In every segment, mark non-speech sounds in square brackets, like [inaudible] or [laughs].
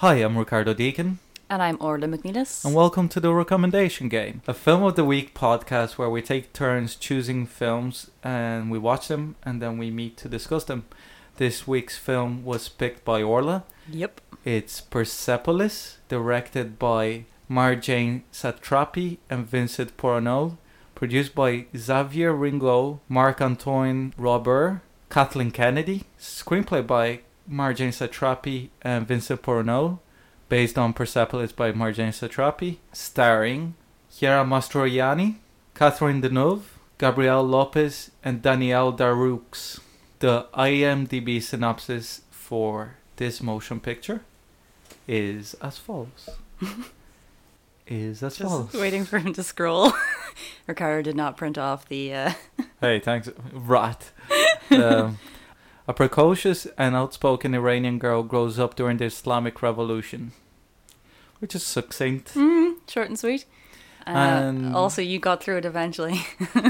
Hi, I'm Ricardo Deakin, And I'm Orla Mc Nelis. and welcome to the Recommendation Game, a film of the week podcast where we take turns choosing films and we watch them and then we meet to discuss them. This week's film was picked by Orla. Yep. It's Persepolis, directed by Marjane Satrapi and Vincent Poronel, produced by Xavier Ringo, Marc-Antoine Robert, Kathleen Kennedy, screenplay by Marjane Satrapi and Vincent Poronel, based on Persepolis by Marjane Satrapi, starring Chiara Mastroianni, Catherine Deneuve, Gabrielle Lopes, and Danielle Darrieux. The IMDb synopsis for this motion picture is as follows. [laughs] is as Just follows. waiting for him to scroll. [laughs] Ricardo did not print off the. Uh... Hey, thanks. Rot. [laughs] Um, a precocious and outspoken Iranian girl grows up during the Islamic Revolution, which is succinct. Mm, short and sweet. Uh, And- also, you got through it eventually.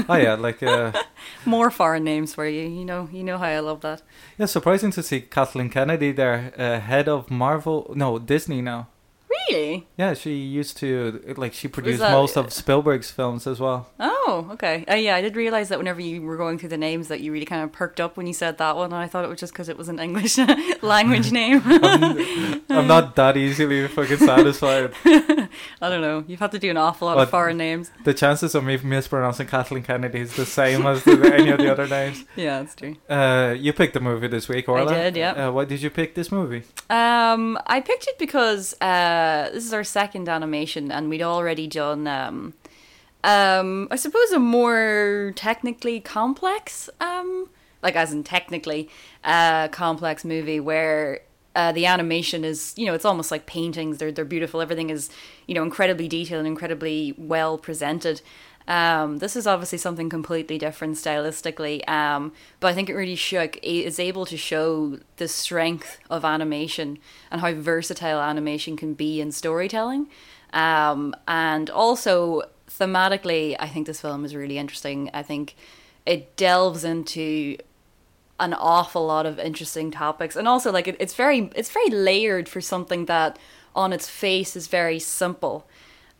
oh yeah, like uh, [laughs] More foreign names for you. You know, you know how I love that. yeah, surprising to see Kathleen Kennedy there, uh, head of Marvel, no Disney now. Really? Yeah, she used to like she produced that- most of Spielberg's films as well. Oh, okay. Uh, yeah, I did realize that whenever you were going through the names, that you really kind of perked up when you said that one. And I thought it was just because it was an English [laughs] language name. [laughs] I'm, I'm not that easily fucking satisfied. [laughs] I don't know. You've had to do an awful lot But- of foreign names. The chances of me mispronouncing Kathleen Kennedy is the same as the, any of the other names. Yeah, that's true. Uh, you picked the movie this week, Orla. I did, yeah. Uh, why did you pick this movie? Um, I picked it because uh, this is our second animation, and we'd already done, um, um, I suppose, a more technically complex, um, like as in technically, uh, complex movie where uh, the animation is, you know, it's almost like paintings. They're they're beautiful. Everything is, you know, incredibly detailed and incredibly well presented. Um, this is obviously something completely different stylistically, um, but I think it really show, like, is able to show the strength of animation and how versatile animation can be in storytelling. Um, and also thematically, I think this film is really interesting. I think it delves into an awful lot of interesting topics and also like it, it's very it's very layered for something that on its face is very simple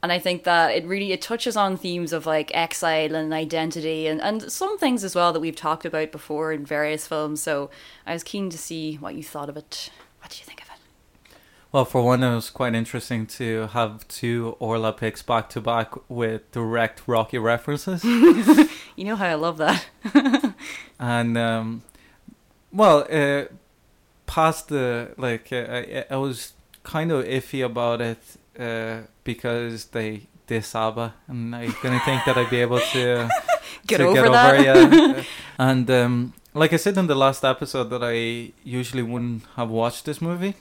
and i think that it really it touches on themes of like exile and identity and, and some things as well that we've talked about before in various films. So i was keen to see what you thought of it. What did you think of it? Well, for one, it was quite interesting to have two Orla picks back to back with direct Rocky references. [laughs] you know how i love that. [laughs] And um, well, uh, past the like, uh, I, I was kind of iffy about it uh, because they diss ABBA, and I didn't think that I'd be able to [laughs] Get to over get that. over yeah. [laughs] and um, like I said in the last episode, that I usually wouldn't have watched this movie,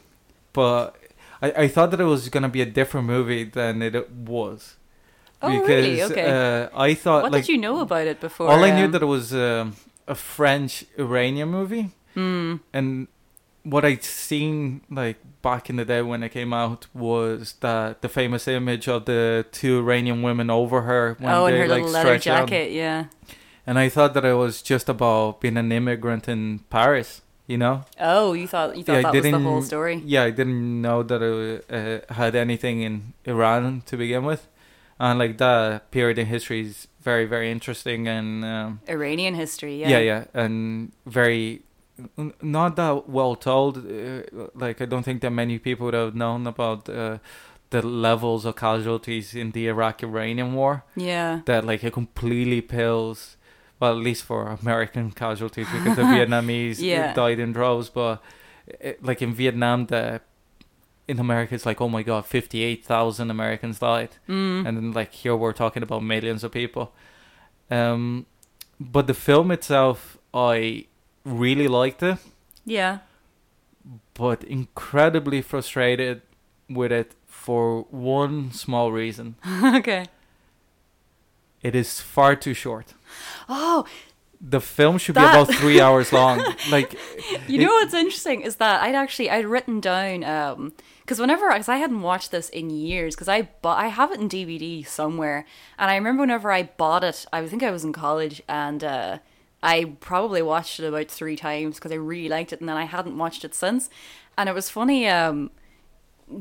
but I, I thought that it was gonna be a different movie than it was. Oh, really? Okay. Uh, I thought what like did you know about it before all I knew um, that it was um, a French Iranian movie, hmm. and what I'd seen like back in the day when it came out was that the famous image of the two Iranian women over her when oh and her like little leather out. jacket yeah And I thought that it was just about being an immigrant in Paris, you know? oh you thought you thought Yeah, that was the whole story Yeah, I didn't know that it uh, had anything in Iran to begin with. And like that period in history is very, very interesting and um, iranian history yeah yeah, yeah, and very not that well told. Uh, like I don't think that many people would have known about uh, the levels of casualties in the Iraq-Iranian war. yeah That like it completely pills, well, at least for American casualties because the [laughs] Vietnamese Yeah. died in droves. But it, like in Vietnam, the in America it's like oh my god, fifty-eight thousand Americans died mm. and then like here we're talking about millions of people um but the film itself i really liked it yeah. but incredibly frustrated with it for one small reason. [laughs] Okay. It is far too short. Oh! The film should That- be about three [laughs] hours long. Like You know what's interesting is that I'd actually I'd written down um because whenever because I hadn't watched this in years because I bought I have it in DVD somewhere and I remember whenever I bought it I think I was in college and uh, I probably watched it about three times because I really liked it and then I hadn't watched it since and it was funny um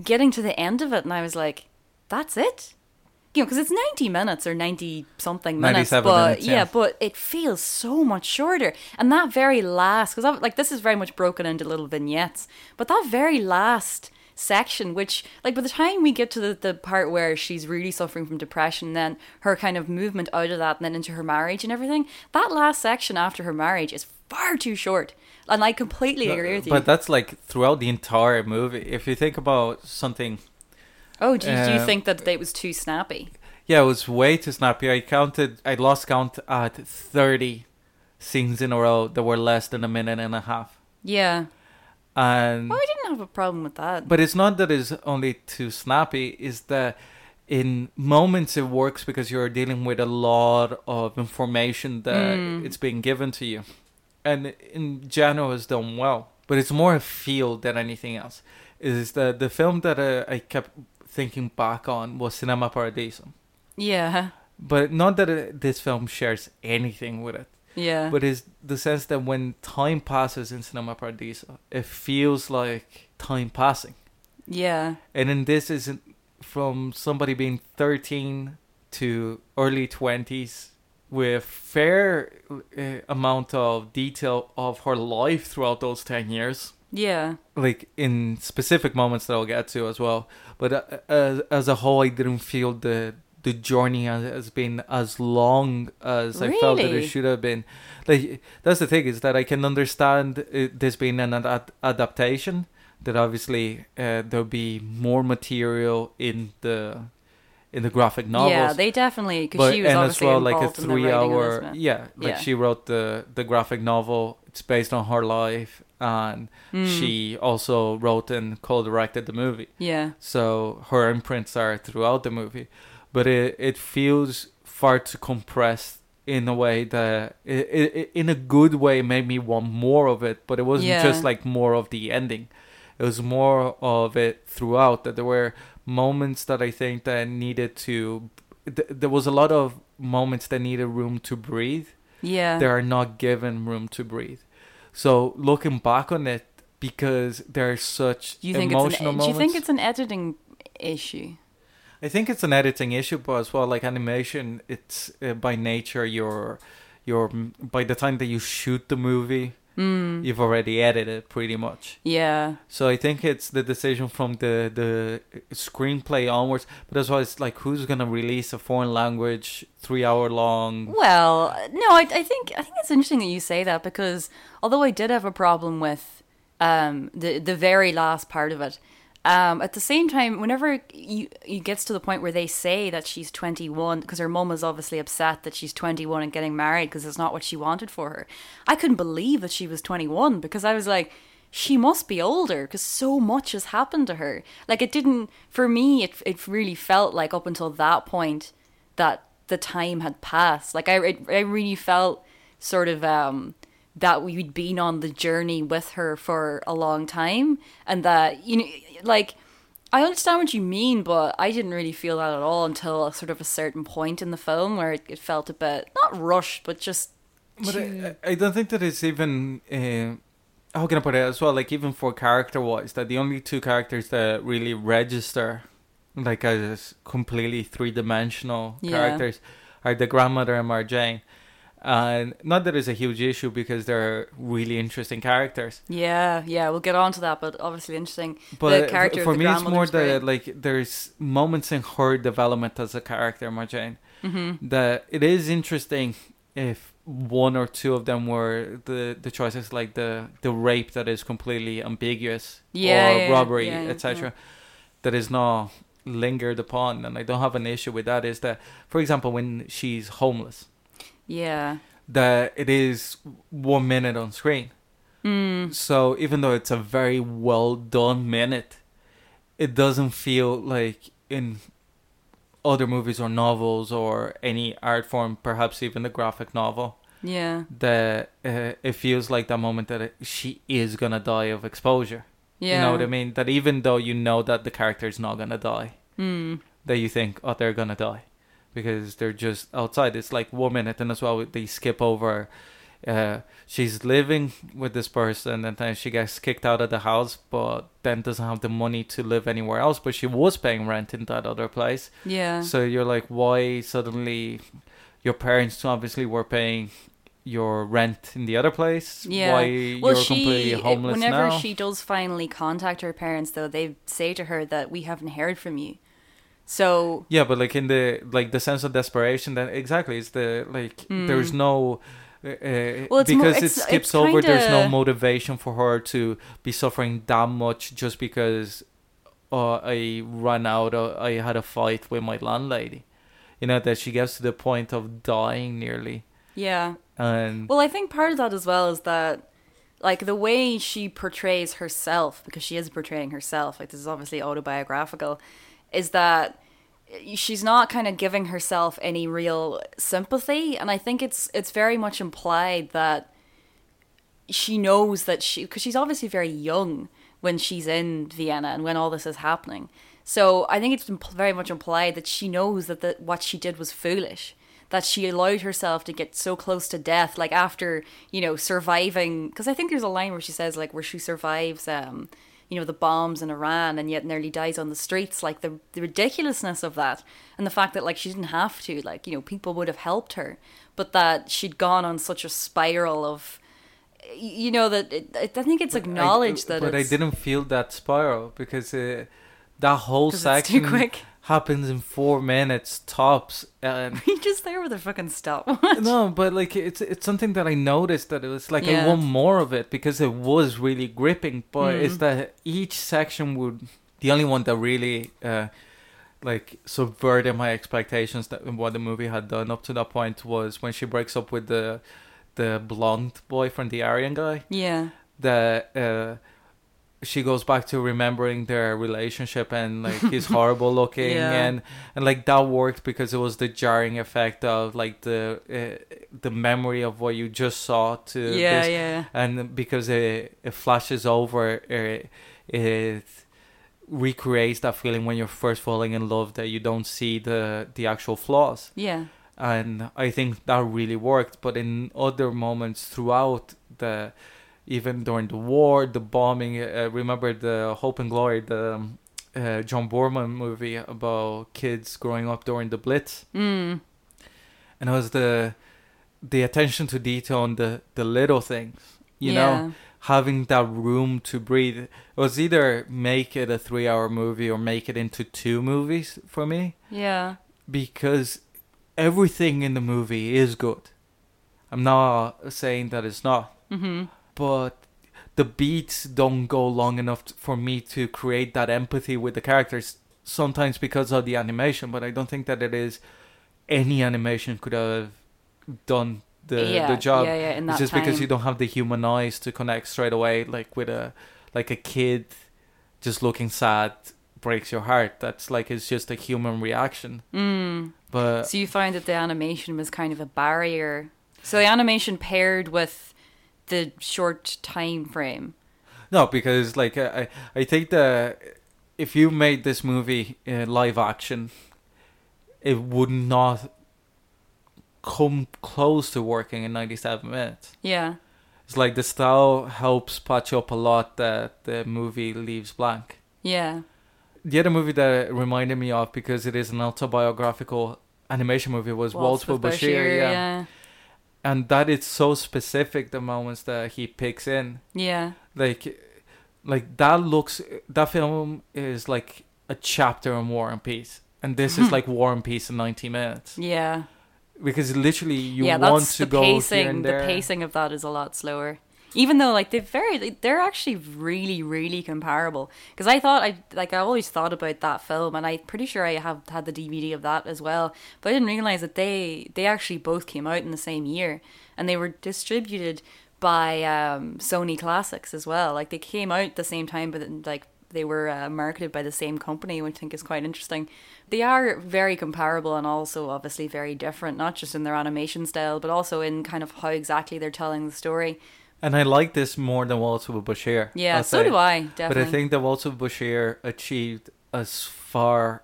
getting to the end of it, and I was like, "That's it." You know, because it's ninety minutes or ninety something minutes, 97 but minutes, yeah. but it feels so much shorter. And that very last, because like this is very much broken into little vignettes, but that very last section, which like by the time we get to the, the part where she's really suffering from depression, then her kind of movement out of that and then into her marriage and everything, that last section after her marriage is far too short. And I completely agree with you. But that's like throughout the entire movie. If you think about something, oh, do you, do you uh, think that it was too snappy? yeah, it was way too snappy. I counted, I lost count at 30 scenes in a row that were less than a minute and a half. Yeah. And Oh, I didn't have a problem with that. but it's not that it's only too snappy is that in moments it works because you're dealing with a lot of information that Mm. it's being given to you and in general it's done well but it's more a feel than anything else is that the film that uh, i kept thinking back on was cinema paradiso yeah. but not that uh this film shares anything with it Yeah. but it's the sense that when time passes in cinema paradiso it feels like time passing yeah. and then this isn't from somebody being 13 to early 20s with fair uh, amount of detail of her life throughout those 10 years Yeah. like in specific moments that I'll get to as well but uh, as, as a whole I didn't feel the the journey has, been as long as I felt that it should have been like that's the thing is that I can understand uh, this being an ad- adaptation that obviously uh, there'll be more material in the in the graphic novels Yeah, they definitely because she was and as well like a involved in the three hour yeah like Yeah. she wrote the the graphic novel it's based on her life and Mm. she also wrote and co-directed the movie Yeah. so her imprints are throughout the movie but it it feels far too compressed in a way that it, it, in a good way made me want more of it but it wasn't Yeah. just like more of the ending it was more of it throughout that there were moments that i think that needed to th- there was a lot of moments that needed room to breathe Yeah. they are not given room to breathe so looking back on it because there's such you think emotional an, moments Do you think it's an editing issue? I think it's an editing issue, but as well, like animation, it's uh, by nature you're you're by the time that you shoot the movie, Mm. you've already edited pretty much. Yeah. So I think it's the decision from the the screenplay onwards, but as well, it's like who's gonna release a foreign language three hour long. Well, no, I, I think I think it's interesting that you say that because although I did have a problem with um, the the very last part of it, um, at the same time, whenever you it gets to the point where they say that she's twenty one, because her mum is obviously upset that she's twenty one and getting married because it's not what she wanted for her. I couldn't believe that she was twenty one because I was like. She must be older because so much has happened to her. Like it didn't for me. It it really felt like up until that point that the time had passed. Like I, it, I really felt sort of um, that we'd been on the journey with her for a long time, and that you know, like I understand what you mean, but I didn't really feel that at all until a sort of a certain point in the film where it, it felt a bit not rushed, but just But I, I don't think that it's even. Uh, how can I put it as well? Like even for character wise, that the only two characters that really register, like as completely three dimensional Yeah. characters, are the grandmother and Marjane. And not that it's a huge issue because they're really interesting characters. yeah, yeah. We'll get on to that, but obviously interesting. But the character for the me, it's more that like there's moments in her development as a character, Marjane, Mm-hmm. that it is interesting if one or two of them were the the choices like the the rape that is completely ambiguous Yeah, or yeah, robbery yeah, etc that is not lingered upon and i don't have an issue with that is that for example when she's homeless Yeah. that it is one minute on screen Mm. so even though it's a very well done minute, it doesn't feel like in other movies or novels or any art form, perhaps even the graphic novel, Yeah. that uh, it feels like that moment that it, she is gonna die of exposure. Yeah. You know what I mean? That even though you know that the character is not gonna die, Mm. that you think, oh, they're gonna die because they're just outside. It's like one minute, and as well they skip over uh, she's living with this person and then she gets kicked out of the house but then doesn't have the money to live anywhere else but she was paying rent in that other place Yeah. so you're like why suddenly your parents obviously were paying your rent in the other place Yeah. why well, you're she completely homeless whenever now she does finally contact her parents, though, they say to her that we haven't heard from you. So yeah but like in the like the sense of desperation then exactly it's the like there's no uh, Hmm. Well, it's more- because it's- it skips it's over there's no motivation for her to be suffering that much just because uh, i ran out or i had a fight with my landlady you know that she gets to the point of dying nearly yeah. and Well, I think part of that as well is that, like, the way she portrays herself, because she is portraying herself, like, this is obviously autobiographical, is that she's not kind of giving herself any real sympathy. And I think it's it's very much implied that she knows that she, because she's obviously very young when she's in Vienna and when all this is happening. So I think it's very much implied that she knows that the, what she did was foolish. That she allowed herself to get so close to death, like after you know surviving. Because I think there's a line where she says like where she survives, um, you know, the bombs in Iran and yet nearly dies on the streets. Like the the ridiculousness of that, and the fact that like she didn't have to, like you know, people would have helped her, but that she'd gone on such a spiral of, you know, that it, I think it's acknowledged I, that but i didn't feel that spiral because uh, that whole 'Cause it's too section quick. Happens in four minutes tops and [laughs] you just there with a fucking stop. no, but like it's it's something that I noticed that it was like I want more of it because it was really gripping. But Mm. it's that each section would the only one that really uh, like subverted my expectations that what the movie had done up to that point was when she breaks up with the the blonde boyfriend, the Aryan guy. yeah, That uh, she goes back to remembering their relationship and like he's horrible [laughs] looking Yeah. and and like that worked because it was the jarring effect of like the uh, the memory of what you just saw to yeah, this yeah, and because it it flashes over it, it recreates that feeling when you're first falling in love that you don't see the the actual flaws yeah, and I think that really worked. But in other moments throughout the, even during the war, the bombing, uh, remember the Hope and Glory, the um, uh, John Boorman movie about kids growing up during the Blitz, mm, and it was the the attention to detail on the the little things, you yeah. know. Having that room to breathe it was either make it a three-hour movie or make it into two movies for me yeah, because everything in the movie is good. I'm not saying that it's not, mm-hmm. But the beats don't go long enough t- for me to create that empathy with the characters. Sometimes because of the animation, but I don't think that it is any animation could have done the yeah, the job. Yeah, yeah, in that It's just because you don't have the human eyes to connect straight away, like with a like a kid just looking sad breaks your heart. That's like it's just a human reaction. Mm. But So you find that the animation was kind of a barrier. So the animation paired with the short time frame. No, because like I, I think that if you made this movie uh, live action, it would not come close to working in ninety-seven minutes. Yeah, It's like the style helps patch up a lot that the movie leaves blank. yeah, The other movie that it reminded me of because it is an autobiographical animation movie was Waltz, with Bashir, yeah. yeah, and that is so specific the moments that he picks in. yeah, like like that looks that film is like a chapter in war and peace and this is mm-hmm. like war and peace in 90 minutes yeah. because literally you yeah, want to the go pacing. here and there The pacing of that is a lot slower. Even though like they're very, they're actually really, really comparable. Because I thought I like I always thought about that film, and I'm pretty sure I have had the DVD of that as well. But I didn't realize that they they actually both came out in the same year, and they were distributed by um, Sony Classics as well. Like they came out the same time, but like they were uh, marketed by the same company, which I think is quite interesting. They are very comparable and also obviously very different, not just in their animation style, but also in kind of how exactly they're telling the story. And i like this more than waltz with bashir Yeah, I'll so say. do I, definitely. but i think that waltz with bashir achieved as far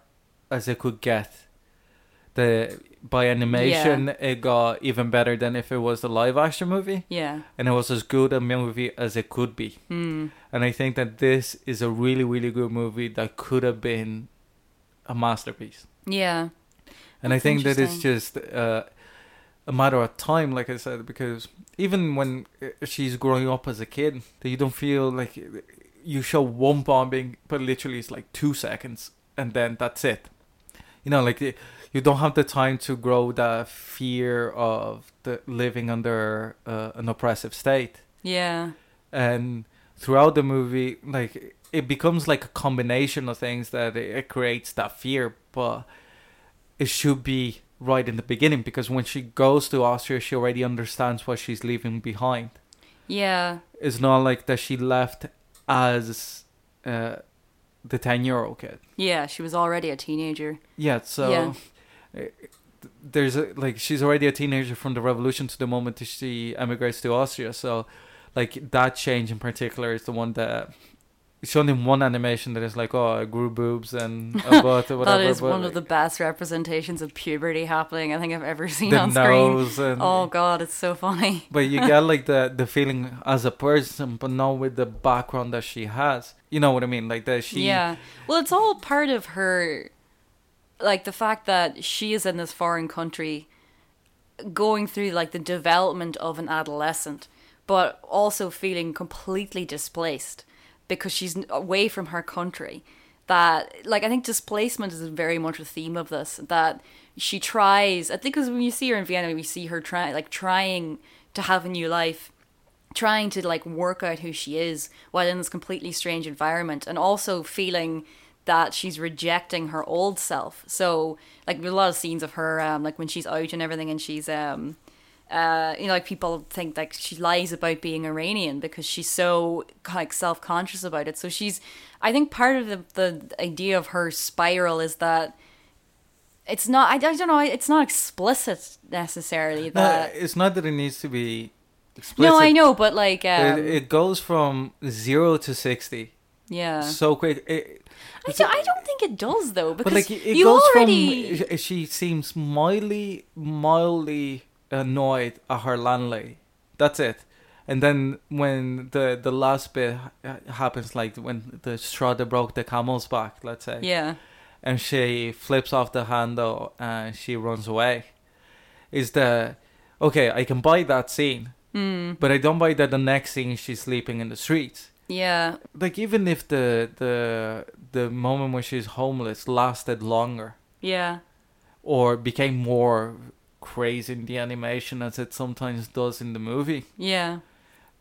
as it could get the by animation it got even better than if it was the live action movie Yeah. and it was as good a movie as it could be Hmm. and i think that this is a really really good movie that could have been a masterpiece Yeah. and i think that it's just uh, a matter of time like i said because even when uh, she's growing up as a kid that you don't feel like you show one bombing but literally it's like two seconds and then that's it you know like you don't have the time to grow the fear of the living under uh, an oppressive state Yeah. and throughout the movie like it becomes like a combination of things that it, it creates that fear but it should be right in the beginning because when she goes to austria she already understands what she's leaving behind Yeah. it's not like that she left as uh, the 10 year old kid Yeah. She was already a teenager. yeah so Yeah. uh, there's a, like she's already a teenager from the revolution to the moment that she emigrates to austria so like that change in particular is the one that it's in one animation that is like oh I grew boobs and [laughs] a butt or whatever that is one of the best representations of puberty happening I think I've ever seen on screen. and Oh god, it's so funny. but you get like the the [laughs] feeling as a person but not with the background that she has you know what i mean like that she Yeah. Well, it's all part of her like the fact that she is in this foreign country going through like the development of an adolescent but also feeling completely displaced because she's away from her country that like i think displacement is very much a theme of this that she tries i think because when you see her in vienna we see her trying like trying to have a new life trying to like work out who she is while in this completely strange environment and also feeling that she's rejecting her old self. So like a lot of scenes of her um like when she's out and everything and she's um uh, you know, like people think like she lies about being Iranian because she's so like self conscious about it. So she's, I think part of the the idea of her spiral is that it's not. I, I don't know. It's not explicit necessarily. no, it's not that it needs to be explicit no, I know, but like, um, it, it goes from 0 to 60 yeah. so quick it, I, do, I don't think it does though because but like it, it you goes already. from she seems mildly mildly annoyed at her landlady that's it. And then when the the last bit happens like when the straw that broke the camel's back let's say. Yeah, and she flips off the handle and she runs away. Is the okay i can buy that scene mm, but i don't buy that the next scene she's sleeping in the streets. Yeah, like even if the the the moment when she's homeless lasted longer. Yeah, or became more crazy in the animation as it sometimes does in the movie yeah,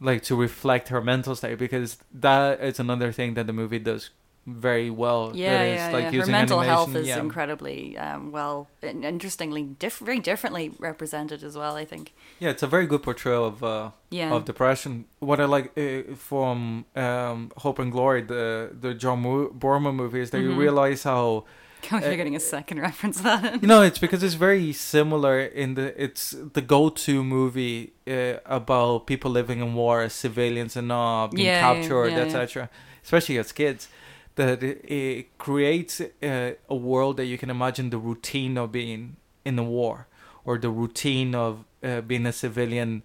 like to reflect her mental state because that is another thing that the movie does very well yeah, is, yeah. like yeah. Her mental health is yeah. incredibly um, well, and interestingly, diff- very differently represented as well. I think. yeah it's a very good portrayal of uh Yeah. of depression what i like uh, from um hope and glory the the john Mo- Boorman movie is that you Mhm. realize how You're uh, getting a second reference that. you know it's because it's very similar in the it's the go-to movie uh, about people living in war as civilians and not being Yeah, captured yeah, yeah. etc especially as kids that it, it creates uh, a world that you can imagine the routine of being in a war or the routine of uh, being a civilian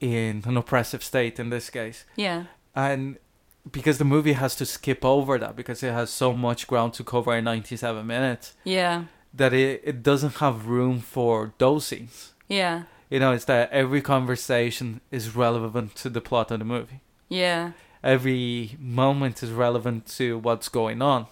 in an oppressive state in this case yeah. and because the movie has to skip over that because it has so much ground to cover in 97 minutes Yeah. that it, it doesn't have room for those scenes. Yeah. You know, it's that every conversation is relevant to the plot of the movie. Yeah. Every moment is relevant to what's going on.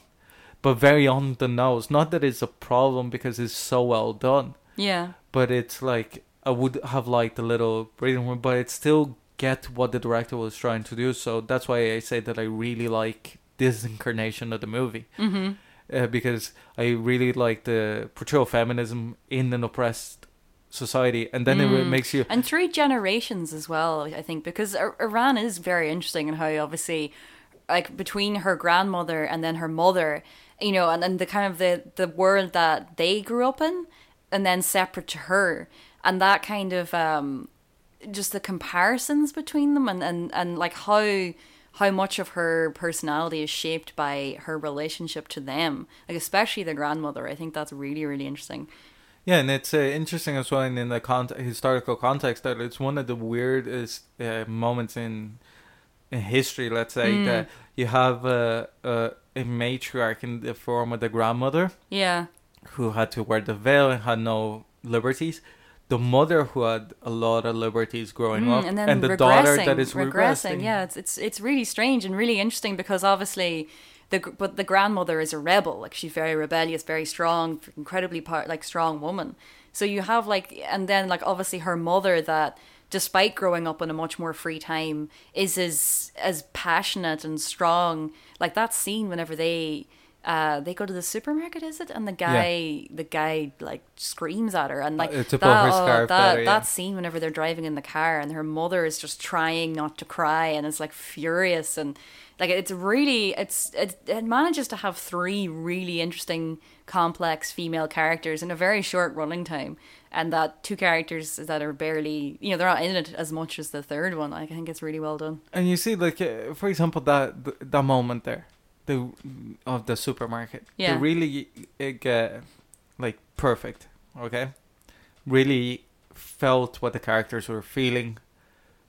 But very on the nose. Not that it's a problem because it's so well done. Yeah. But it's like I would have liked a little breathing room, but it's still get what the director was trying to do. So that's why I say that I really like this [laughs] incarnation of the movie. Mm-hmm. uh, because I really like the portrayal of feminism in an oppressed society, and then it Mm. makes you And three generations as well, I think, because Ir- Iran is very interesting in how obviously, like between her grandmother and then her mother, you know, and then the kind of the the world that they grew up in, and then separate to her, and that kind of um, just the comparisons between them, and and and like how how much of her personality is shaped by her relationship to them, like especially the grandmother. I think that's really really interesting. Yeah, and it's uh, interesting as well in, in the con- historical context that it's one of the weirdest uh, moments in in history. Let's say Mm. that you have a, a a matriarch in the form of the grandmother Yeah. who had to wear the veil and had no liberties. The mother who had a lot of liberties growing Mm, up, and then the daughter that is regressing. regressing. Yeah, it's it's it's really strange and really interesting because obviously the but the grandmother is a rebel. Like she's very rebellious, very strong, incredibly part like strong woman. So you have like and then like obviously her mother that despite growing up in a much more free time is as as passionate and strong. Like that scene whenever they uh, they go to the supermarket, is it? And the guy, the guy, like screams at her, and like Uh, that, oh, that, better, yeah. that scene whenever they're driving in the car and her mother is just trying not to cry and is like furious and like it's really it's it, it manages to have three really interesting complex female characters in a very short running time. And that two characters that are barely you know they're not in it as much as the third one. Like, i think it's really well done. And you see, like uh, for example, that th- that moment there, the of the supermarket, Yeah. they really uh, get like perfect. Okay, really felt what the characters were feeling.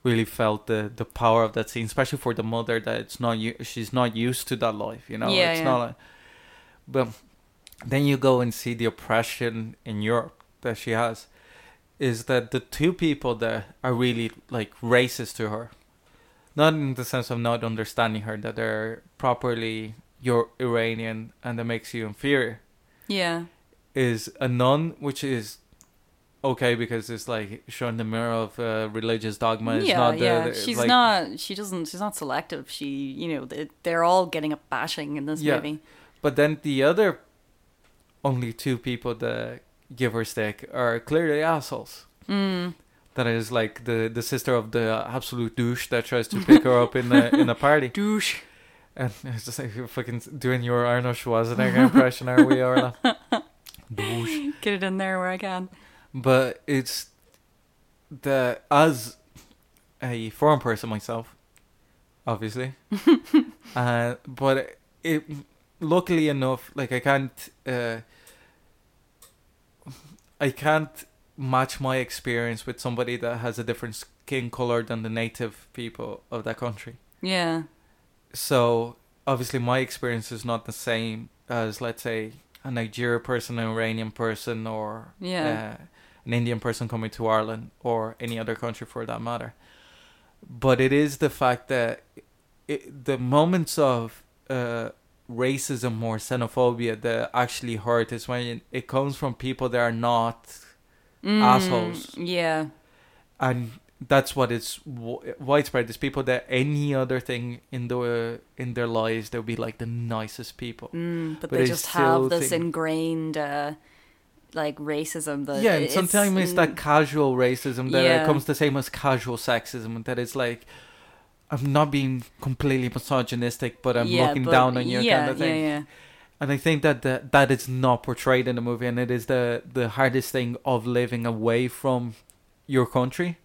Really felt the the power of that scene, especially for the mother that it's not she's not used to that life. You know, Yeah, it's yeah. not. Like, but then you go and see the oppression in Europe that she has. Is that the two people that are really like racist to her? Not in the sense of not understanding her that they're properly your Iranian and that makes you inferior. Yeah. Is a nun which is okay because it's like showing the mirror of uh, religious dogma it's yeah not the, yeah. the- she's like- not she doesn't she's not selective. She you know they, they're all getting a bashing in this Yeah. movie. But then the other only two people that give her stick are clearly assholes. Mm. That is like the the sister of the absolute douche that tries to pick her up in the in a party [laughs] douche And [laughs] it's just like you're fucking doing your Arnold Schwarzenegger impression, are we, Orla? [laughs] Douche. get it in there where i can But it's the as a foreign person myself, obviously. uh, but it luckily enough, like I can't, uh, I can't match my experience with somebody that has a different skin color than the native people of that country. yeah so obviously my experience is not the same as let's say a Nigeria person, an Iranian person, or Yeah. uh, an Indian person coming to Ireland or any other country for that matter. But it is the fact that it, the moments of uh, racism or xenophobia that actually hurt is when it comes from people that are not Mm, Assholes. yeah and that's what is w- widespread. There's people that any other thing in the in their lives they'll be like the nicest people. Mm, but, But they just have this think- ingrained uh, like racism that yeah, and it's- sometimes it's mm, that casual racism that Yeah. comes the same as casual sexism. That it's like I'm not being completely misogynistic, but I'm yeah, looking but- down on you yeah, kind of thing. Yeah, yeah. And I think that the, that is not portrayed in the movie, and it is the the hardest thing of living away from your country.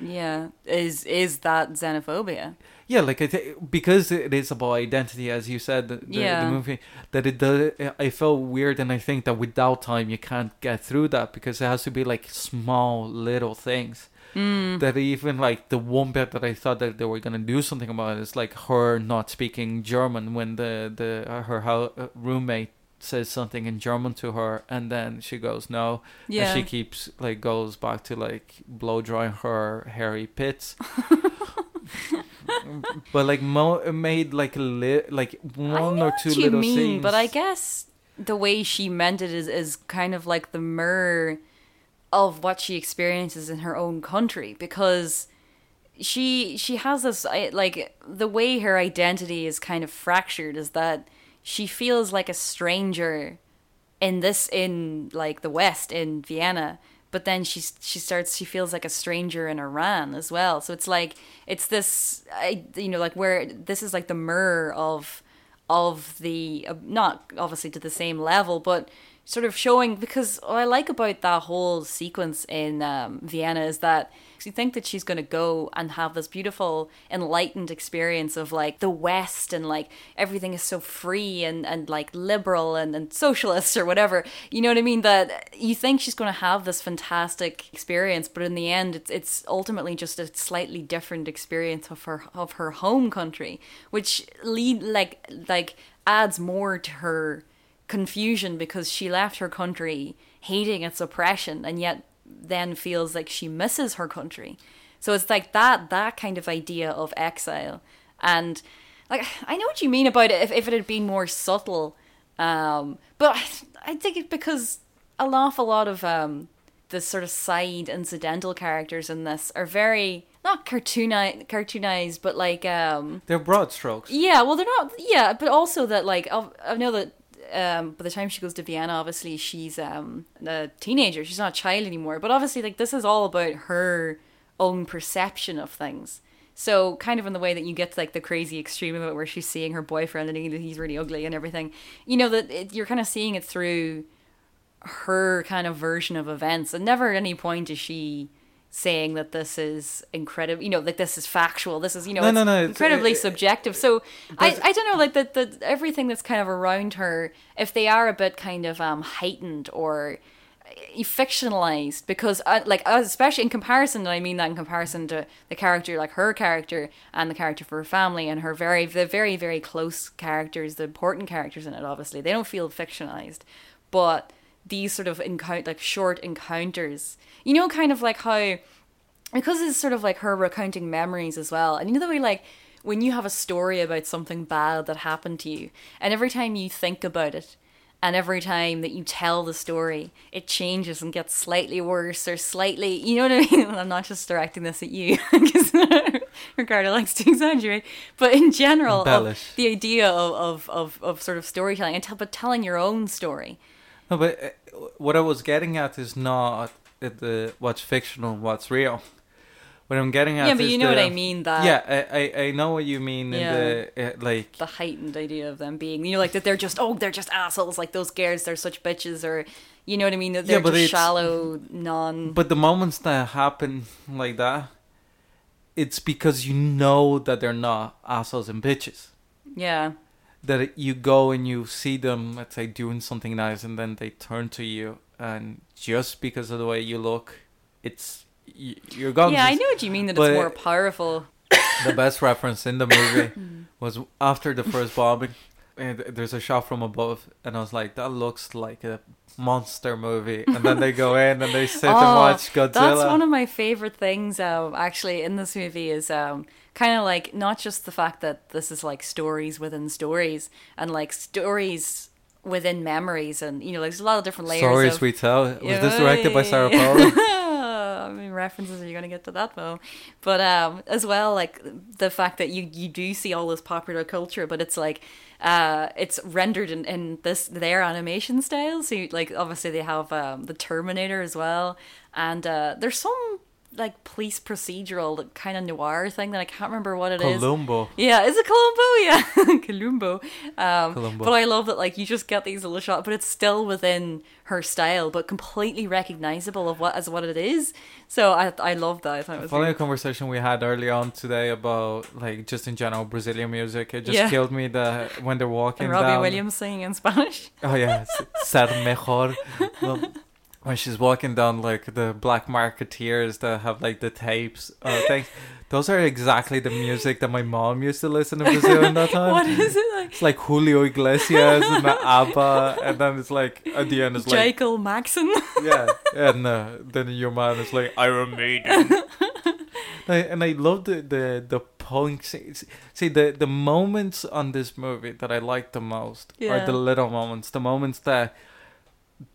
Yeah, is is that xenophobia? Yeah, like I th- because it is about identity, as you said, the, the, Yeah. the movie that it does. I felt weird, and I think that without time you can't get through that because it has to be like small little things. Mm. That even like the one bit that I thought that they were gonna do something about is like her not speaking German when the the uh, her hou- uh, roommate says something in German to her, and then she goes no, Yeah, and she keeps like goes back to like blow drying her hairy pits. [laughs] but like mo- made like a li- like one or two little mean, scenes. but I guess the way she meant it is is kind of like the mirror of what she experiences in her own country because she she has this like the way her identity is kind of fractured is that she feels like a stranger in this in like the west in Vienna but then she she starts she feels like a stranger in Iran as well. So it's like it's this I, you know like where this is like the mirror of of the uh, not obviously to the same level but sort of showing because what I like about that whole sequence in um, Vienna is that you think that she's going to go and have this beautiful enlightened experience of like the west and like everything is so free and, and like liberal and, and socialist or whatever. You know what i mean? That you think she's going to have this fantastic experience but in the end it's, it's ultimately just a slightly different experience of her of her home country which lead like like adds more to her confusion because she left her country hating its oppression and yet then feels like she misses her country. So it's like that that kind of idea of exile. And like I know what you mean about it if, if it had been more subtle. Um, but I, I think it because an awful lot of um, the sort of side incidental characters in this are very not cartooni- cartoonized, but like um, they're broad strokes. Yeah, well, they're not. Yeah, but also that like I know that um, by the time she goes to Vienna, obviously she's um, a teenager. She's not a child anymore. But obviously, like this is all about her own perception of things. So kind of in the way that you get to like the crazy extreme of it, where she's seeing her boyfriend and he's really ugly and everything. You know that it, you're kind of seeing it through her kind of version of events, and never at any point is she saying that this is incredible you know like this is factual this is you know no, no, no, incredibly it, subjective. So I, I don't know like that the everything that's kind of around her if they are a bit kind of um heightened or fictionalized because uh, like especially in comparison i mean that in comparison to the character like her character and the character for her family and her very the very very close characters the important characters in it obviously. They don't feel fictionalized. But these sort of encounter like short encounters. You know kind of like how because it's sort of like her recounting memories as well and you know the way like when you have a story about something bad that happened to you and every time you think about it and every time that you tell the story it changes and gets slightly worse or slightly you know what i mean? [laughs] I'm not just directing this at you [laughs] because [laughs] ricardo likes to exaggerate but in general the idea of, of, of, of, sort of storytelling and t- but telling your own story no, but uh, what I was getting at is not the what's fictional, what's real. What I'm getting at, yeah, but you know the, what I mean. That yeah, I, I, I know what you mean. Yeah. In the uh, like the heightened idea of them being, you know, like that they're just oh they're just assholes, like those girls, they're such bitches, or you know what I mean. That they're yeah, just shallow, non. But the moments that happen like that, it's because you know that they're not assholes and bitches. Yeah that you go and you see them, let's say, doing something nice, and then they turn to you, and just because of the way you look, it's you're gone. Yeah, I know what you mean. That it's more powerful. The best reference in the movie [laughs] was after the first bombing. And there's a shot from above, and I was like, "That looks like a monster movie." And then they go in and they sit [laughs] oh, and watch Godzilla. That's one of my favorite things, um, actually, in this movie is um, kind of like not just the fact that this is like stories within stories and like stories within memories and you know there's a lot of different layers stories of, we tell was this directed by sarah [laughs] Polley I mean, references are you going to get to that though? But um, as well, like the fact that you you do see all this popular culture, but it's like uh, it's rendered in, in this their animation style. So you, like obviously they have um, the Terminator as well, and uh, there's some like police procedural kind of noir thing that I can't remember what it Columbo. is. Columbo. Yeah, is it Columbo? [laughs] Yeah, Columbo. Um, Columbo. But I love that like you just get these little shots, but it's still within her style, but completely recognizable of what as what it is. So I I love that. I thought it was following a conversation we had early on today about like just in general Brazilian music. It just yeah. killed me that when they're walking. And Robbie down, Williams singing in Spanish. Oh yeah, [laughs] ser mejor. When she's walking down like the black marketeers that have like the tapes uh [laughs] things those are exactly the music that my mom used to listen to Brazil in that [laughs] time. what is it like? It's like Julio Iglesias and the [laughs] ABBA, and then it's like at the end it's like Michael Maxon. yeah, and uh, then your mom is like Iron Maiden. and I love the the the punk. See the the moments on this movie that I like the most yeah. are the little moments, the moments that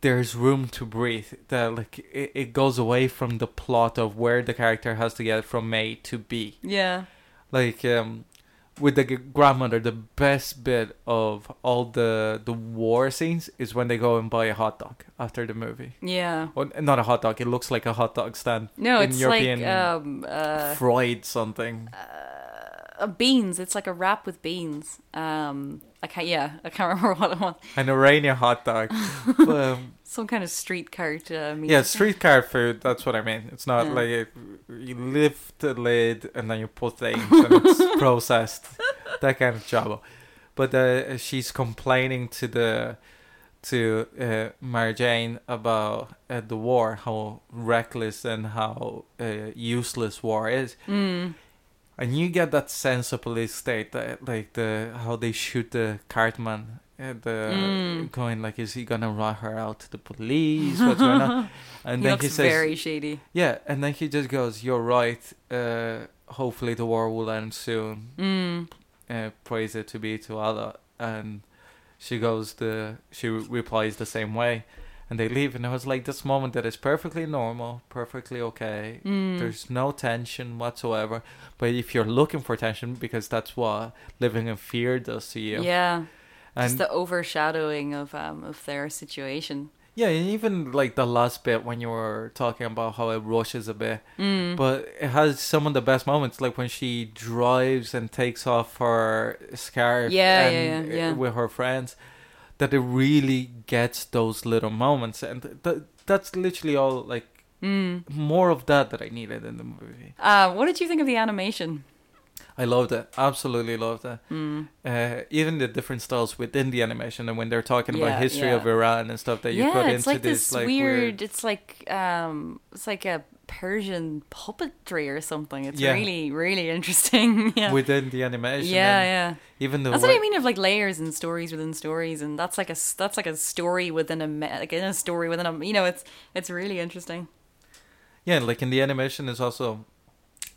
there's room to breathe that like it, it goes away from the plot of where the character has to get from a to b yeah like um with the grandmother the best bit of all the the war scenes is when they go and buy a hot dog after the movie yeah well, not a hot dog it looks like a hot dog stand no it's European like um uh fried something uh, uh, beans. It's like a wrap with beans. Um, I can't. Yeah, I can't [laughs] remember what it was. An Iranian hot dog. [laughs] um, Some kind of street cart uh, meat. yeah, streetcar food. That's what I mean. It's not Yeah. like it, you lift the lid and then you put things and it's [laughs] processed. That kind of job. But uh, she's complaining to the to uh, Marjane about uh, the war, how reckless and how uh, useless war is. Mm. And you get that sense of police state, that, like the how they shoot the cartman, uh, the Mm. going like, is he gonna run her out to the police? What's going on? [laughs] And he then he says, very shady. yeah, and then he just goes, "You're right. Uh, hopefully the war will end soon. Mm. Uh, praise it to be to Allah." And she goes the she replies the same way, and they leave. And I was like, this moment that is perfectly normal, perfectly okay. Mm. There's no tension whatsoever. But if you're looking for tension, because that's what living in fear does to you. Yeah, just And the overshadowing of um of their situation. yeah, and even like the last bit when you were talking about how it rushes a bit, Mm. but it has some of the best moments, like when she drives and takes off her scarf, Yeah, and, yeah, yeah, yeah. with her friends. That it really gets those little moments, and th- that's literally all. Like Mm. more of that that I needed in the movie. Uh, what did you think of the animation? I loved it, absolutely loved it. Mm. Uh, even the different styles within the animation, and when they're talking Yeah, about history yeah. of Iran and stuff that you yeah, put into like this, this like weird, It's like um, it's like a Persian puppetry or something. It's really, really interesting. [laughs] yeah, within the animation. yeah, yeah. Even the That's what I mean of like layers and stories within stories, and that's like a that's like a story within a like in a story within a you know it's it's really interesting. yeah, like in the animation is also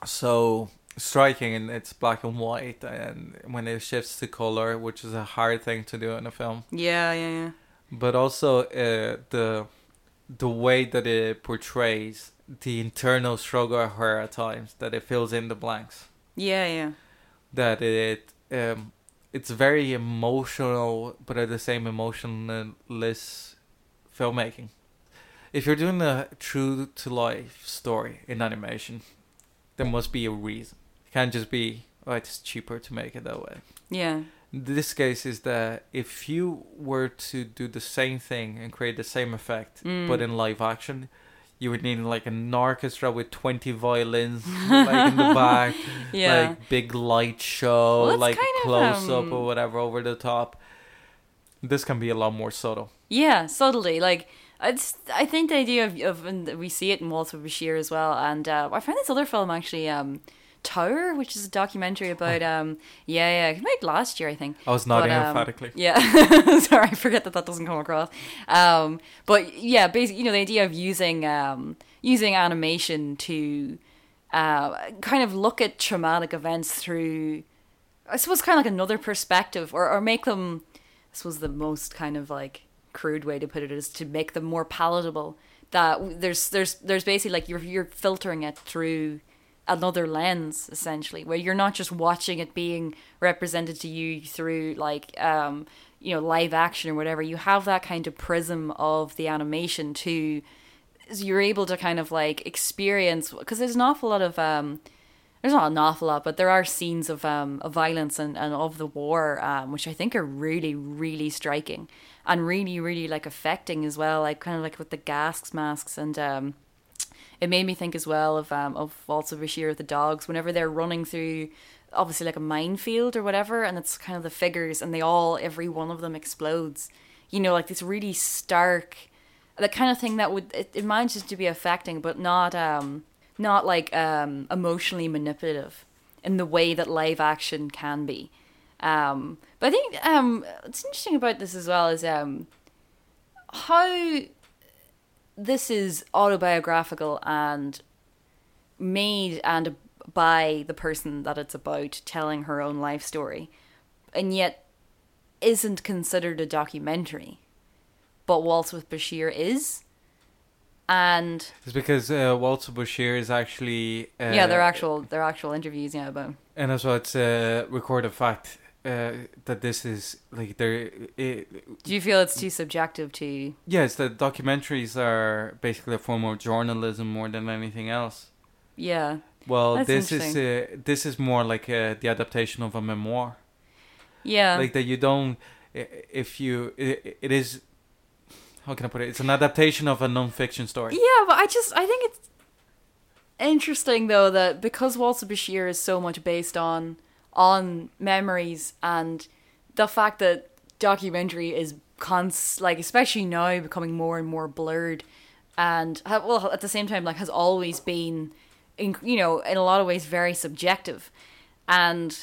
so striking, and it's black and white, and when it shifts to color, which is a hard thing to do in a film, Yeah, yeah, yeah. but also uh, the the way that it portrays the internal struggle of her at times, that it fills in the blanks. Yeah, yeah. that it um it's very emotional but at the same emotionless filmmaking if you're doing a true to life story in animation there must be a reason can't just be oh it's cheaper to make it that way Yeah. this case is that if you were to do the same thing and create the same effect Mm. but in live action you would need like an orchestra with 20 violins [laughs] like in the back Yeah. like big light show, Well, like close up um, or whatever over the top. This can be a lot more subtle. Yeah, subtly. Like it's, I think the idea of, of and we see it in Waltz with Bashir as well. And uh, I found this other film actually, um, Tower, which is a documentary about um, yeah, yeah, out last year, I think. I was nodding But, um, emphatically. Yeah, [laughs] sorry, I forget that that doesn't come across. Um, but yeah, basically, you know, the idea of using um, using animation to uh, kind of look at traumatic events through, I suppose, kind of like another perspective, or or make them. This was the most kind of like crude way to put it is to make them more palatable. That there's there's there's basically like you're you're filtering it through another lens essentially where you're not just watching it being represented to you through like um you know live action or whatever. You have that kind of prism of the animation too so you're able to kind of like experience because there's an awful lot of um there's not an awful lot but there are scenes of um of violence and, and of the war um which i think are really really striking and really really like affecting as well like kind of like with the gas masks and um it made me think as well of um of also Bashir the dogs. Whenever they're running through obviously like a minefield or whatever and it's kind of the figures and they all every one of them explodes. You know like this really stark the kind of thing that would it, it manages to be affecting but not um not like um emotionally manipulative in the way that live action can be. Um but i think um what's interesting about this as well is um how this is autobiographical and made and by the person that it's about telling her own life story and yet isn't considered a documentary. But Waltz with Bashir is and It's because uh, Waltz with Bashir is actually uh, yeah they're actual they're actual interviews yeah about and as well it's a recorded fact uh, that this is like there. It, do you feel it's too subjective to you? yes, the documentaries are basically a form of journalism more than anything else. yeah Well, That's this is uh, this is more like uh, the adaptation of a memoir. Yeah. like that you don't if you it, it is how can i put it it's an adaptation of a non-fiction story Yeah, but I just I think it's interesting though that because Waltz with Bashir is so much based on on memories and the fact that documentary is cons like especially now becoming more and more blurred and well at the same time like has always been in, you know in a lot of ways very subjective. And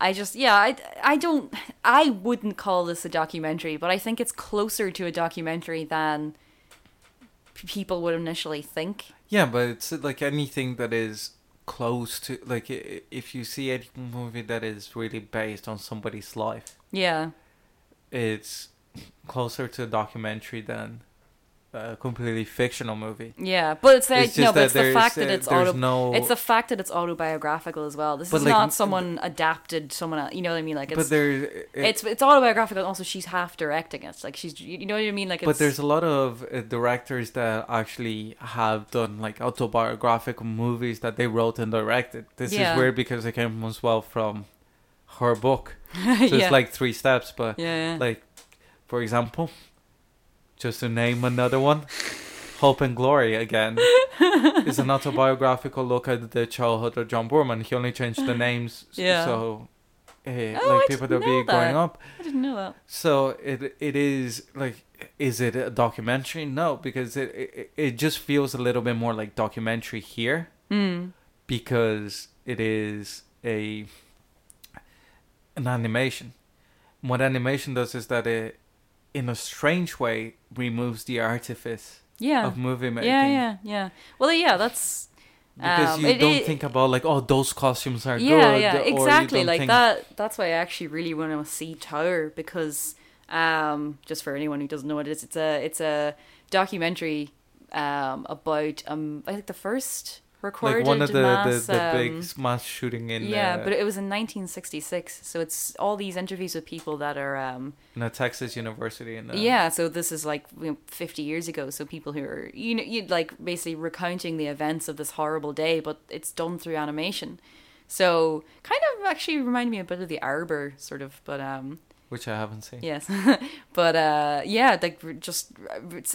I just yeah I I don't I wouldn't call this a documentary but I think it's closer to a documentary than people would initially think. Yeah but it's like anything that is close to like if you see any movie that is really based on somebody's life yeah. it's closer to a documentary than a completely fictional movie Yeah, but it's the It's no, but it's the fact that uh, it's auto. no- It's the fact that it's autobiographical as well. This But is like, not someone adapted someone else. You know what I mean? Like but it's there it's it's autobiographical. and Also, she's half directing it. Like she's you know what I mean? Like it's, but there's a lot of uh, directors that actually have done like autobiographical movies that they wrote and directed. This Yeah. is weird because it came as well from her book. [laughs] So yeah. it's like three steps, but yeah. like for example, just to name another one, Hope and Glory again is an autobiographical look at the childhood of John Boorman. He only changed the names Yeah. so uh, Oh, I like people that be know growing up. I didn't know that. So it it is like is it a documentary? No, because it it, it just feels a little bit more like documentary here Mm. because it is a an animation. What animation does is that it in a strange way removes the artifice Yeah. of movie making. Yeah, yeah, yeah. Well, yeah, that's Because Um, you it- don't it- think about like, oh, those costumes are yeah, good. yeah, or exactly. Like think- that. That's why I actually really want to see Tower because, um, just for anyone who doesn't know what it is, it's a it's a documentary um about um I think the first recorded Like one of the mass, the, the um, big mass shooting in yeah, uh, but it was in 1966, so it's all these interviews with people that are um in a Texas university uh, yeah, so this is like you know, 50 years ago. So people who are you know you'd like basically recounting the events of this horrible day, but it's done through animation. So kind of actually reminded me a bit of the Arbor sort of, but um which I haven't seen. yes, [laughs] but uh yeah, like just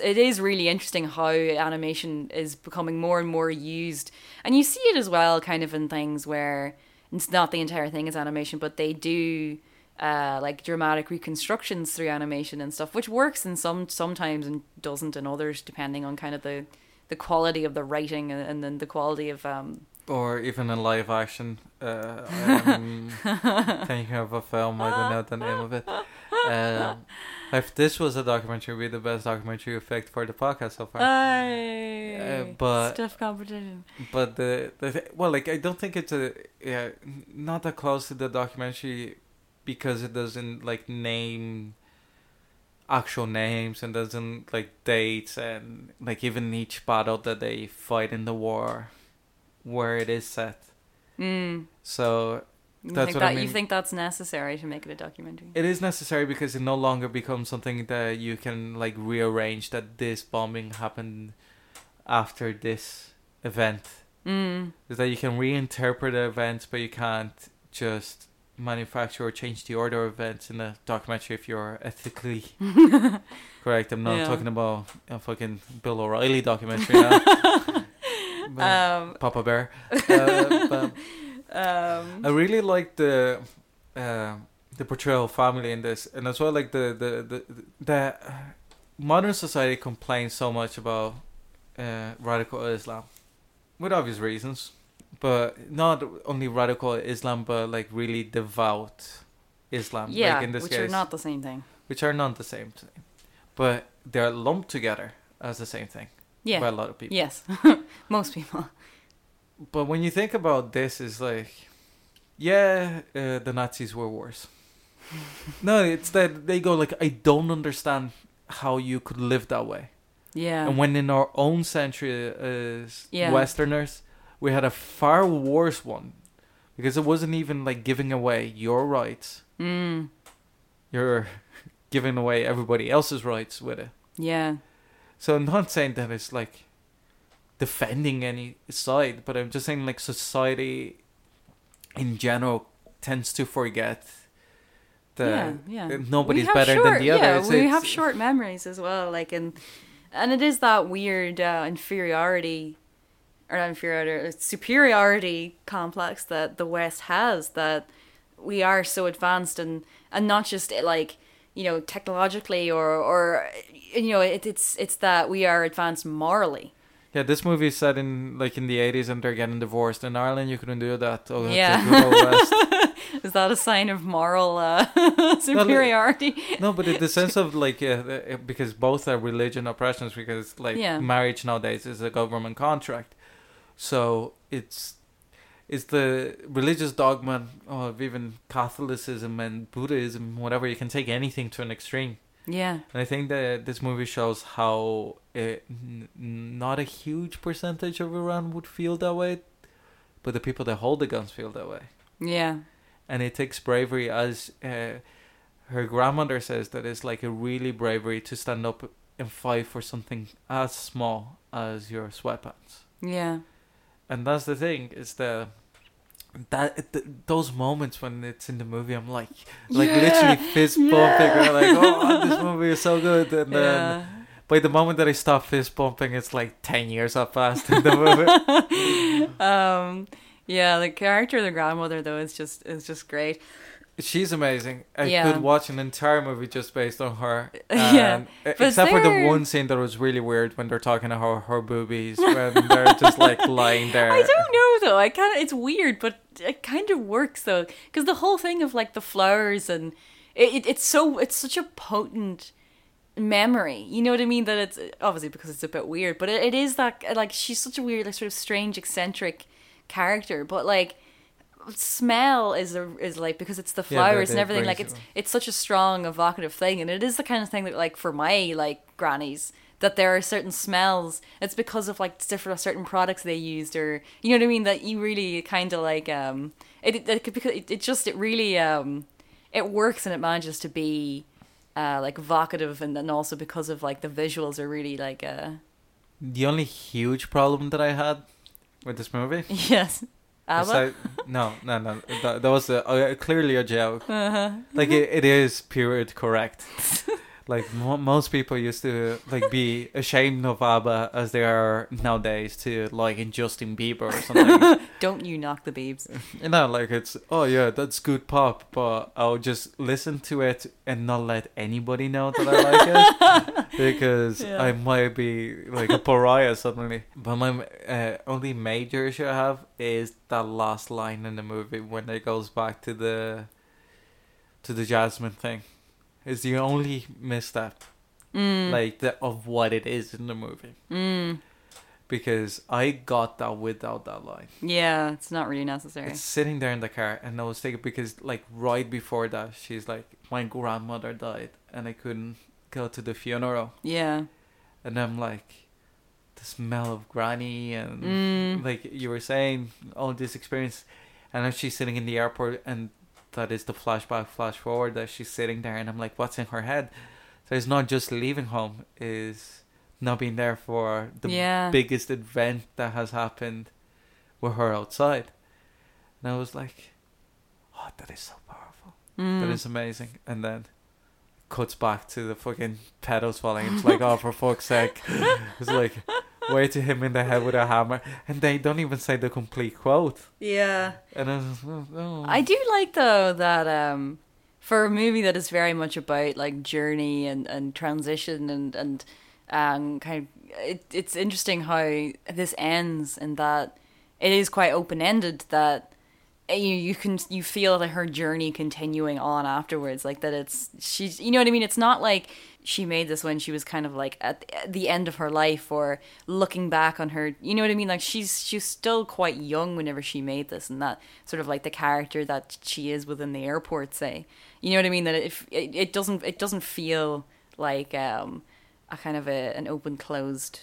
it is really interesting how animation is becoming more and more used, and you see it as well, kind of in things where it's not the entire thing is animation, but they do uh, like dramatic reconstructions through animation and stuff, which works in some sometimes and doesn't in others, depending on kind of the the quality of the writing and, and then the quality of um Or even a live action. Uh, um, [laughs] thinking of a film, I don't know the name of it. Um, if this was a documentary, it would be the best documentary effect for the podcast so far. Uh, but- stiff competition. but the, the th- well, like I don't think it's a yeah, not that close to the documentary because it doesn't like name actual names and doesn't like dates and like even each battle that they fight in the war where it is set. Mm. So You That's think what I that you think that's necessary to make it a documentary? it is necessary because it no longer becomes something that you can like rearrange that this bombing happened after this event. Mm. is that you can reinterpret events, but you can't just manufacture or change the order of events in a documentary if you're ethically [laughs] correct. I'm not Yeah. talking about a fucking Bill O'Reilly documentary now. [laughs] Um, Papa Bear. [laughs] Uh, um, I really like the uh, the portrayal of family in this, and as well like the the the, the modern society complains so much about uh, radical Islam, with obvious reasons, but not only radical Islam, but like really devout Islam. yeah, like in this which case, are not the same thing. which are not the same thing, but they're lumped together as the same thing Yeah. by a lot of people. yes. [laughs] Most people. But when you think about this, is like, yeah, uh, the Nazis were worse. [laughs] no, it's that they go like, I don't understand how you could live that way. Yeah. And when in our own century as Yeah. Westerners, we had a far worse one, because it wasn't even like giving away your rights. mm. You're [laughs] giving away everybody else's rights with it. Yeah. So I'm not saying that it's like defending any side, but I'm just saying like society in general tends to forget that yeah, yeah. nobody's better short, than the other. Yeah, It's- we it's- have short memories as well. Like and and it is that weird uh, inferiority or not inferiority, uh, superiority complex that the West has that we are so advanced and and not just like you know technologically or or you know it, it's it's that we are advanced morally. Yeah, this movie is set in like in the eighties and they're getting divorced. In Ireland you couldn't do that. Oh Yeah. a good old west. [laughs] Is that a sign of moral uh, [laughs] superiority? No, but in the [laughs] sense of like uh, uh, because both are religion oppressions because like Yeah. marriage nowadays is a government contract, so it's it's the religious dogma of even Catholicism and Buddhism, whatever. You can take anything to an extreme, yeah. and I think that this movie shows how uh, n- not a huge percentage of Iran would feel that way, but the people that hold the guns feel that way Yeah. and it takes bravery as uh, her grandmother says that it's like a really bravery to stand up and fight for something as small as your sweatpants Yeah. and that's the thing is the that th- those moments when it's in the movie i'm like like Yeah, literally fist bumping yeah. or like oh this [laughs] movie is so good. And then by the moment that i stop fist bumping it's like 10 years have passed in the movie. [laughs] Um yeah the character of the grandmother though is just is just great She's amazing. I Yeah. could watch an entire movie just based on her. [laughs] Yeah, but except for the one scene that was really weird when they're talking to her, her boobies when they're just like [laughs] lying there. i don't know though i kind of it's weird but it kind of works though because the whole thing of like the flowers and it, it it's so it's such a potent memory you know what i mean that it's obviously because it's a bit weird but it, it is that like she's such a weird like sort of strange eccentric character but like smell is a, is like because it's the Yeah, flowers and everything like it's it- it's such a strong evocative thing and it is the kind of thing that like for my like grannies that there are certain smells it's because of like different certain products they used or you know what i mean that you really kind of like um it it, because it, it just it really um it works and it manages to be uh like evocative and then also because of like the visuals are really like uh The only huge problem that I had with this movie. [laughs] yes ABBA? Aside, no, no, no. That, that was a, uh, clearly a joke. uh-huh. Like it, it is period correct. [laughs] like mo- most people used to like be ashamed of ABBA as they are nowadays to like in Justin Bieber or something. [laughs] don't you knock the beebs You know, like it's oh yeah, that's good pop, but I'll just listen to it and not let anybody know that I like it [laughs] because Yeah. I might be like a pariah suddenly. But my uh, only major issue I have is that last line in the movie when it goes back to the to the Jasmine thing. Is the only misstep mm. like the of what it is in the movie mm. because I got that without that line. yeah it's not really necessary It's sitting there in the car, and I was thinking because like right before that, she's like, my grandmother died, and I couldn't go to the funeral, yeah and I'm like, the smell of granny, and Mm. like you were saying, all this experience, and then she's sitting in the airport, and that is the flashback, flash forward that she's sitting there, and I'm like, what's in her head? So it's not just leaving home, is not being there for the Yeah. biggest event that has happened with her outside. And I was like, oh, that is so powerful. Mm. That is amazing. And then cuts back to the fucking pedals falling. It's like, oh, for fuck's sake. [laughs] It's like, way to him in the head with a hammer. And they don't even say the complete quote. yeah And I was oh, oh. I do like though that um for a movie that is very much about like journey and, and transition and and um kind of it, it's interesting how this ends and that it is quite open ended that uh, you you can you feel that her journey continuing on afterwards like that it's she's you know what I mean it's not like she made this when she was kind of like at the end of her life or looking back on her you know what I mean like she's she's still quite young whenever she made this and that sort of like the character that she is within the airport say you know what I mean that it it, it doesn't it doesn't feel like um a kind of a, an open closed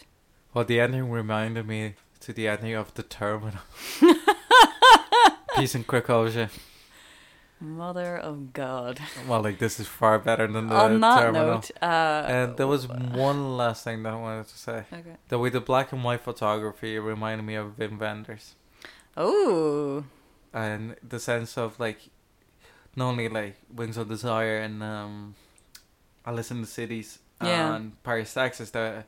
Well, the ending reminded me to the ending of The Terminal. [laughs] Peace and quick Ocean. Mother of God. [laughs] Well, like this is far better than the On that terminal. note, uh, And there was one last thing that I wanted to say. okay. The way the black and white photography reminded me of Wim Wenders. Oh, And the sense of like not only like Wings of Desire and um Alice in the Cities Yeah. and Paris, Texas that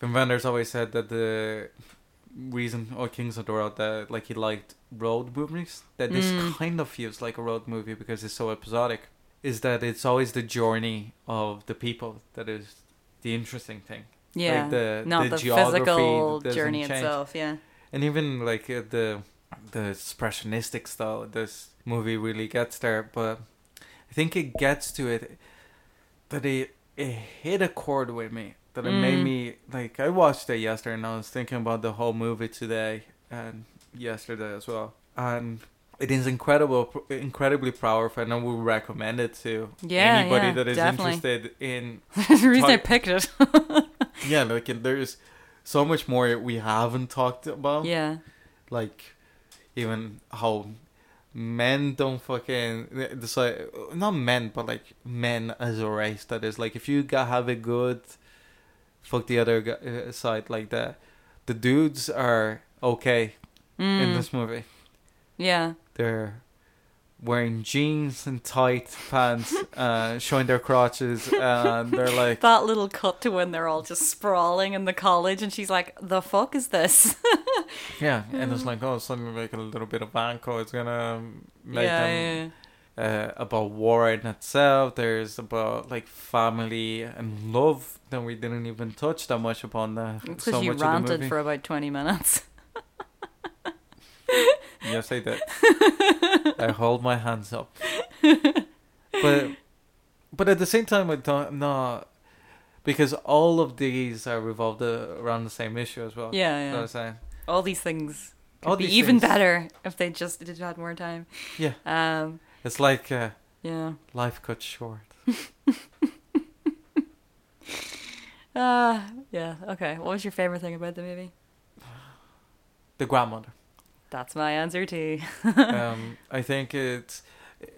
Wim Wenders always said that the reason or Kings of the Road that like he liked road movies that this Mm. kind of feels like a road movie because it's so episodic is that it's always the journey of the people that is the interesting thing yeah. like the Not the, the, physical journey change. itself. Yeah. and even like uh, the the expressionistic style this movie really gets there but i think it gets to it that it it hit a chord with me that it made Mm. me like i watched it yesterday and i was thinking about the whole movie today and yesterday as well and it is incredible incredibly powerful and i would recommend it to Yeah, anybody yeah, that is definitely. interested in [laughs] the reason I picked it. [laughs] yeah like there's so much more we haven't talked about yeah. like even how men don't fucking decide not men but like men as a race that is like if you got have a good fuck the other gu- uh, side like that the dudes are okay in Mm, this movie yeah. they're wearing jeans and tight pants [laughs] uh showing their crotches and they're like That little cut to when they're all just sprawling in the college, and she's like, "The fuck is this?" yeah and it's like oh suddenly like a little bit of banco is gonna make yeah, them yeah. Uh, about war in itself. There's about like family and love that we didn't even touch that much upon that. It's so because you much of the ranted for about twenty minutes. Yes, I did. [laughs] I hold my hands up. but but at the same time, I don't not because all of these are revolved around the same issue as well. Yeah, You know what yeah. I'm saying? All these things could All be even things. better if they just did had more time. Yeah. Um. It's like uh, Yeah. life cut short. [laughs] Uh. Yeah. Okay. What was your favorite thing about the movie? [sighs] The grandmother. That's my answer too. [laughs] um, I think it's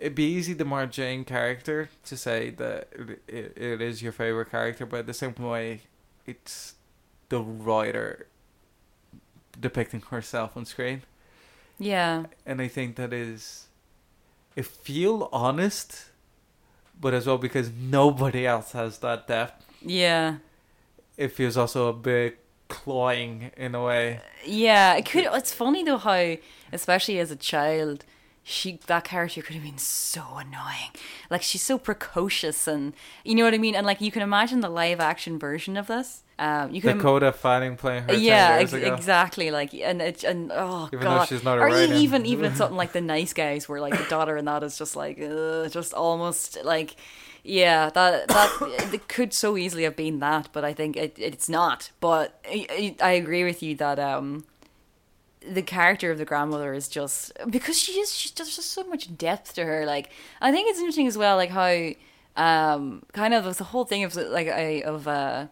it'd be easy the Marjane character to say that it, it, it is your favorite character, but at the same way, it's the writer depicting herself on screen, yeah. and I think that is feel honest, but as well because nobody else has that depth. Yeah. It feels also a bit cloying in a way. Yeah, it could. It's funny though how, especially as a child, she that character could have been so annoying. Like she's so precocious, and you know what I mean. And like you can imagine the live action version of this. Um, you can. Dakota Fanning playing her. 10 yeah, ex- exactly. Like, and it, and oh Even though god, she's not a or writer. even even something like the Nice Guys, where like the daughter in that is just like, uh, just almost like, yeah, that that it could so easily have been that, but I think it it's not. But I, I I agree with you that um, the character of the grandmother is just because she is she's just, just so much depth to her. Like, I think it's interesting as well, like how um, kind of the whole thing of like I of uh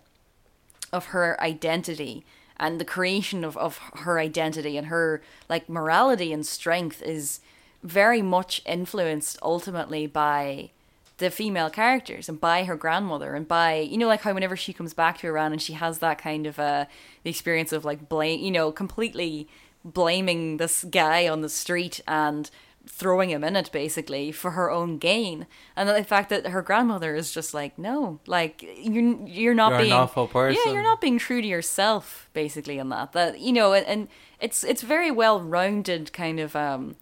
of her identity and the creation of, of her identity and her like morality and strength is very much influenced ultimately by the female characters and by her grandmother and by you know like how whenever she comes back to Iran and she has that kind of uh the experience of like blame you know completely blaming this guy on the street and throwing him in it basically for her own gain and the fact that her grandmother is just like no like you're you're not You're an being awful person. yeah you're not being true to yourself basically in that that you know and, and it's it's very well rounded kind of um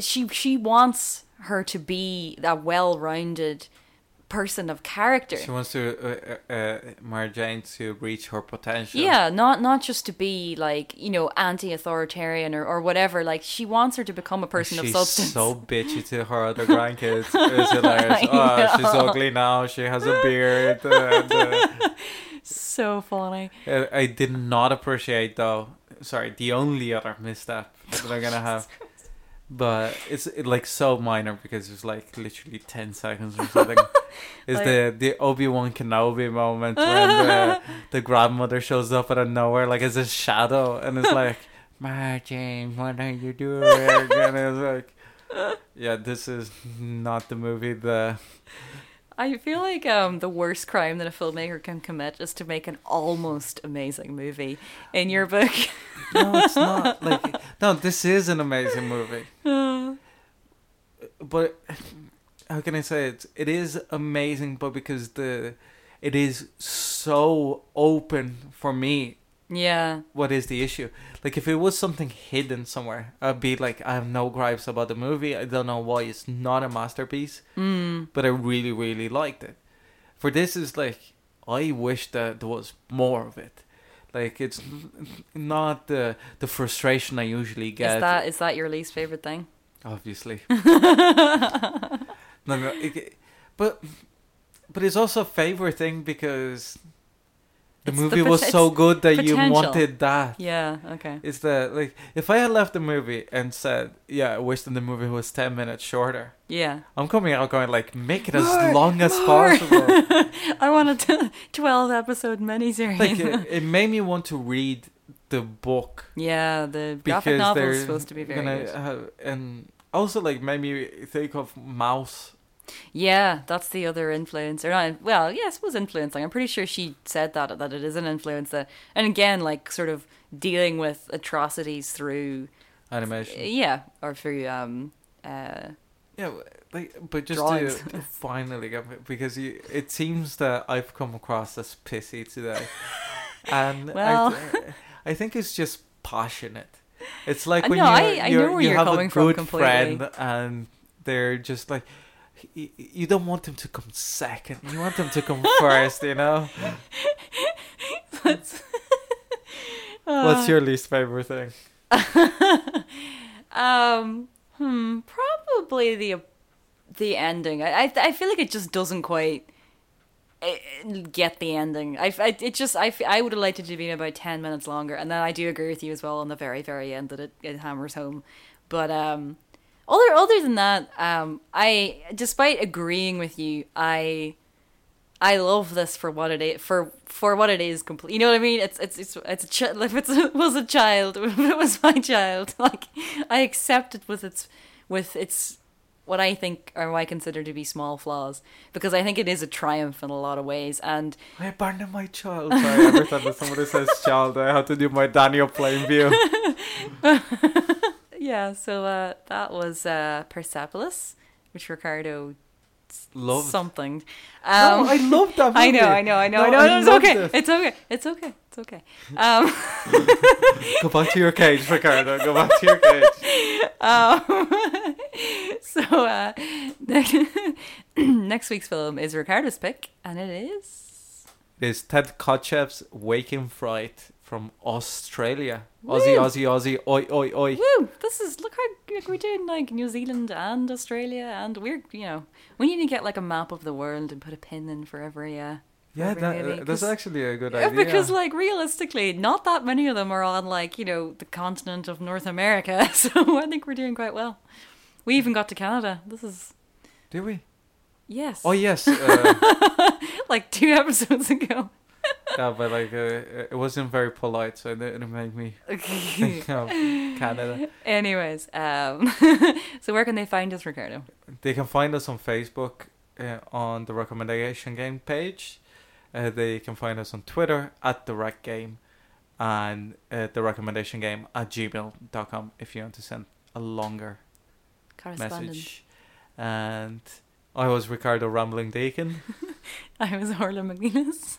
she she wants her to be that well rounded person of character She wants to uh, uh, uh, Marjane to reach her potential. yeah not not just to be like you know anti-authoritarian or, or whatever like she wants her to become a person She's of substance so [laughs] bitchy to her other grandkids. [laughs] It's hilarious. I Oh, she's ugly now. She has a beard. And, uh, [laughs] so funny uh, I did not appreciate though. Sorry, the only other misstep that I'm gonna have, but it's it, like so minor because it's like literally ten seconds or [laughs] something. Is Like- the the Obi Wan Kenobi moment when [laughs] the the grandmother shows up out of nowhere like as a shadow and it's like, [laughs] Marjane what are you doing? And it's like, yeah, this is not the movie. The I feel like um, the worst crime that a filmmaker can commit is to make an almost amazing movie. In your book, no, it's not. Like no, this is an amazing movie. [laughs] but how can I say it? It is amazing, but because the it is so open for me. Yeah, What is the issue? Like if it was something hidden somewhere, I'd be like, I have no gripes about the movie. I don't know why it's not a masterpiece, mm. but I really, really liked it. For this is like, I wish that there was more of it. Like it's not the the frustration I usually get. is that is that your least favorite thing? obviously. [laughs] no, no, it, but but it's also a favorite thing because the It's the movie pot- was so good that you wanted that. Yeah. Okay. It's the like if I had left the movie and said, "Yeah, I wish that the movie was ten minutes shorter," Yeah. I'm coming out going like, "Make it as long as more. possible." [laughs] I want a twelve episode miniseries. like it, [laughs] it made me want to read the book yeah, the graphic novel is supposed to be very gonna good. have, and also like made me think of Maus. Yeah, that's the other influence. Or not, well, yeah, I suppose influencing. I'm pretty sure she said that that it is an influence that, and again, like sort of dealing with atrocities through, Animation. yeah, or through um, uh, Yeah, like, but just Drawings. to, finally get because you, it seems that I've come across as pissy today, [laughs] and Well. I, I think it's just passionate. It's like when know, you I- I you're, know where you you're have a good friend and they're just like. Y- You don't want them to come second. You want them to come [laughs] first. You know. What's what's your least favorite thing? [laughs] um, hmm, probably the the ending. I I, I feel like it just doesn't quite eh, get the ending. I, I it just I, I would have liked it to be about ten minutes longer, and then I do agree with you as well on the very very end that it, it hammers home. But um, other other than that, um, I despite agreeing with you, I. I love this for what it is for for what it is. Complete, you know what I mean? It's it's it's it's a ch- [laughs] if it's a, was a child, [laughs] if it was my child, [laughs] like I accept it with its with its what I think or what I consider to be small flaws because I think it is a triumph in a lot of ways. And I abandoned my child. Sorry, every time that somebody says child, I have to do my Daniel Plainview. Yeah, so uh, that was uh, Persepolis, which Ricardo Loved. something. no, Um, I love that [laughs] movie. I know, I know, I know, I know. I it's okay. it. It's okay. It's okay. It's okay. Um, [laughs] Go back to your cage, Ricardo. Go back to your cage. [laughs] um, so uh, next week's film is Ricardo's pick, and it is Is Ted Kotcheff's Wake in Fright from Australia. Aussie, Woo. Aussie, Aussie, oi, oi, oi. woo. This is look how like, we're doing like New Zealand and Australia, and we're you know we need to get like a map of the world and put a pin in for every uh. Yeah, every that, movie, that's actually a good idea. because like realistically, not that many of them are on like you know the continent of North America, [laughs] so I think we're doing quite well. We even got to Canada. This is Did we? yes, Oh, yes. Uh, [laughs] like two episodes ago. Yeah, but like, uh, it wasn't very polite, so it didn't me think of Canada. Anyways, um, [laughs] so where can they find us, Ricardo? They can find us on Facebook uh, on the recommendation game page. Uh, they can find us on Twitter at the rec game and uh, the recommendation game at gmail.com if you want to send a longer message. And I was Ricardo Rambling Deakin. [laughs] I was Orla Mc Nelis.